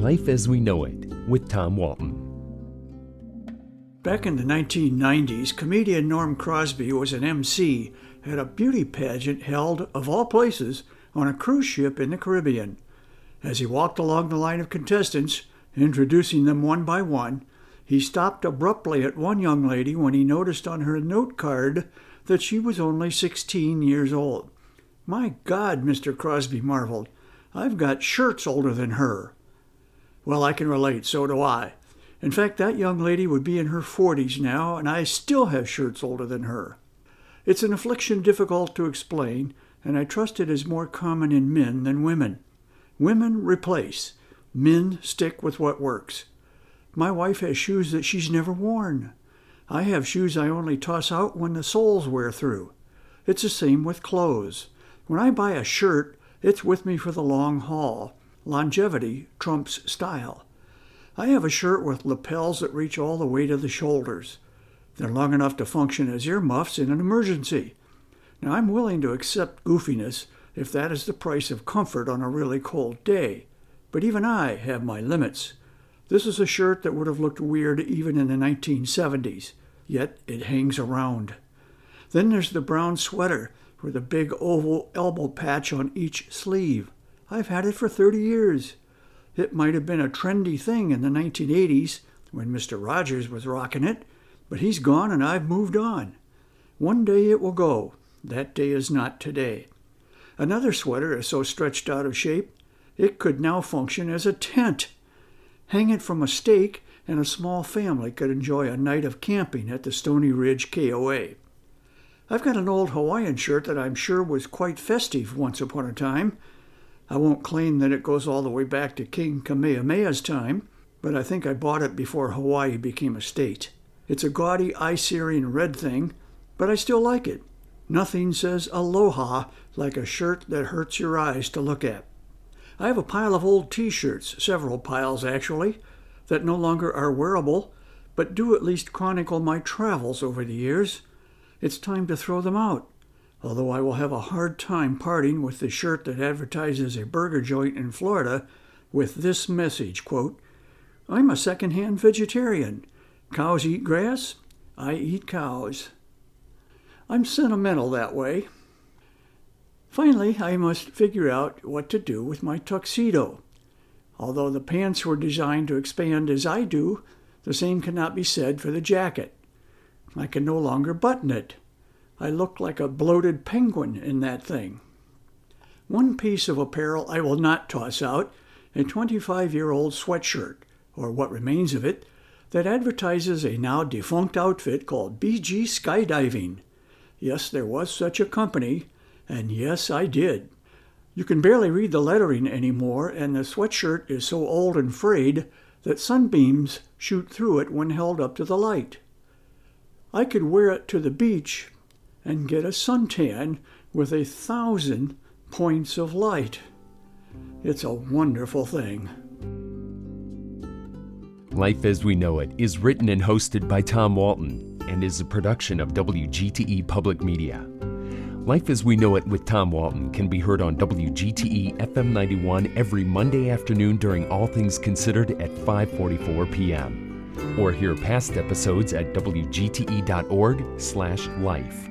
Life as We Know It with Tom Walton. Back in the 1990s, comedian Norm Crosby was an MC at a beauty pageant held, of all places, on a cruise ship in the Caribbean. As he walked along the line of contestants, introducing them one by one, he stopped abruptly at one young lady when he noticed on her note card that she was only 16 years old. My God, Mr. Crosby marveled, I've got shirts older than her. Well, I can relate, so do I. In fact, that young lady would be in her 40s now, and I still have shirts older than her. It's an affliction difficult to explain, and I trust it is more common in men than women. Women replace, men stick with what works. My wife has shoes that she's never worn. I have shoes I only toss out when the soles wear through. It's the same with clothes. When I buy a shirt, it's with me for the long haul. Longevity trumps style. I have a shirt with lapels that reach all the way to the shoulders. They're long enough to function as earmuffs in an emergency. Now, I'm willing to accept goofiness if that is the price of comfort on a really cold day, but even I have my limits. This is a shirt that would have looked weird even in the 1970s, yet it hangs around. Then there's the brown sweater with a big oval elbow patch on each sleeve. I've had it for 30 years. It might have been a trendy thing in the 1980s when Mr. Rogers was rocking it, but he's gone and I've moved on. One day it will go. That day is not today. Another sweater is so stretched out of shape, it could now function as a tent. Hang it from a stake, and a small family could enjoy a night of camping at the Stony Ridge KOA. I've got an old Hawaiian shirt that I'm sure was quite festive once upon a time. I won't claim that it goes all the way back to King Kamehameha's time, but I think I bought it before Hawaii became a state. It's a gaudy eye-searing red thing, but I still like it. Nothing says aloha like a shirt that hurts your eyes to look at. I have a pile of old t shirts, several piles actually, that no longer are wearable, but do at least chronicle my travels over the years. It's time to throw them out, although I will have a hard time parting with the shirt that advertises a burger joint in Florida with this message quote, I'm a second-hand vegetarian. Cows eat grass, I eat cows. I'm sentimental that way. Finally, I must figure out what to do with my tuxedo. Although the pants were designed to expand as I do, the same cannot be said for the jacket. I can no longer button it. I look like a bloated penguin in that thing. One piece of apparel I will not toss out a 25 year old sweatshirt, or what remains of it, that advertises a now defunct outfit called BG Skydiving. Yes, there was such a company, and yes, I did. You can barely read the lettering anymore, and the sweatshirt is so old and frayed that sunbeams shoot through it when held up to the light. I could wear it to the beach and get a suntan with a thousand points of light. It's a wonderful thing. Life as We Know It is written and hosted by Tom Walton and is a production of WGTE Public Media. Life as We Know It with Tom Walton can be heard on WGTE FM 91 every Monday afternoon during All Things Considered at 5:44 p.m. Or hear past episodes at wgte.org/life.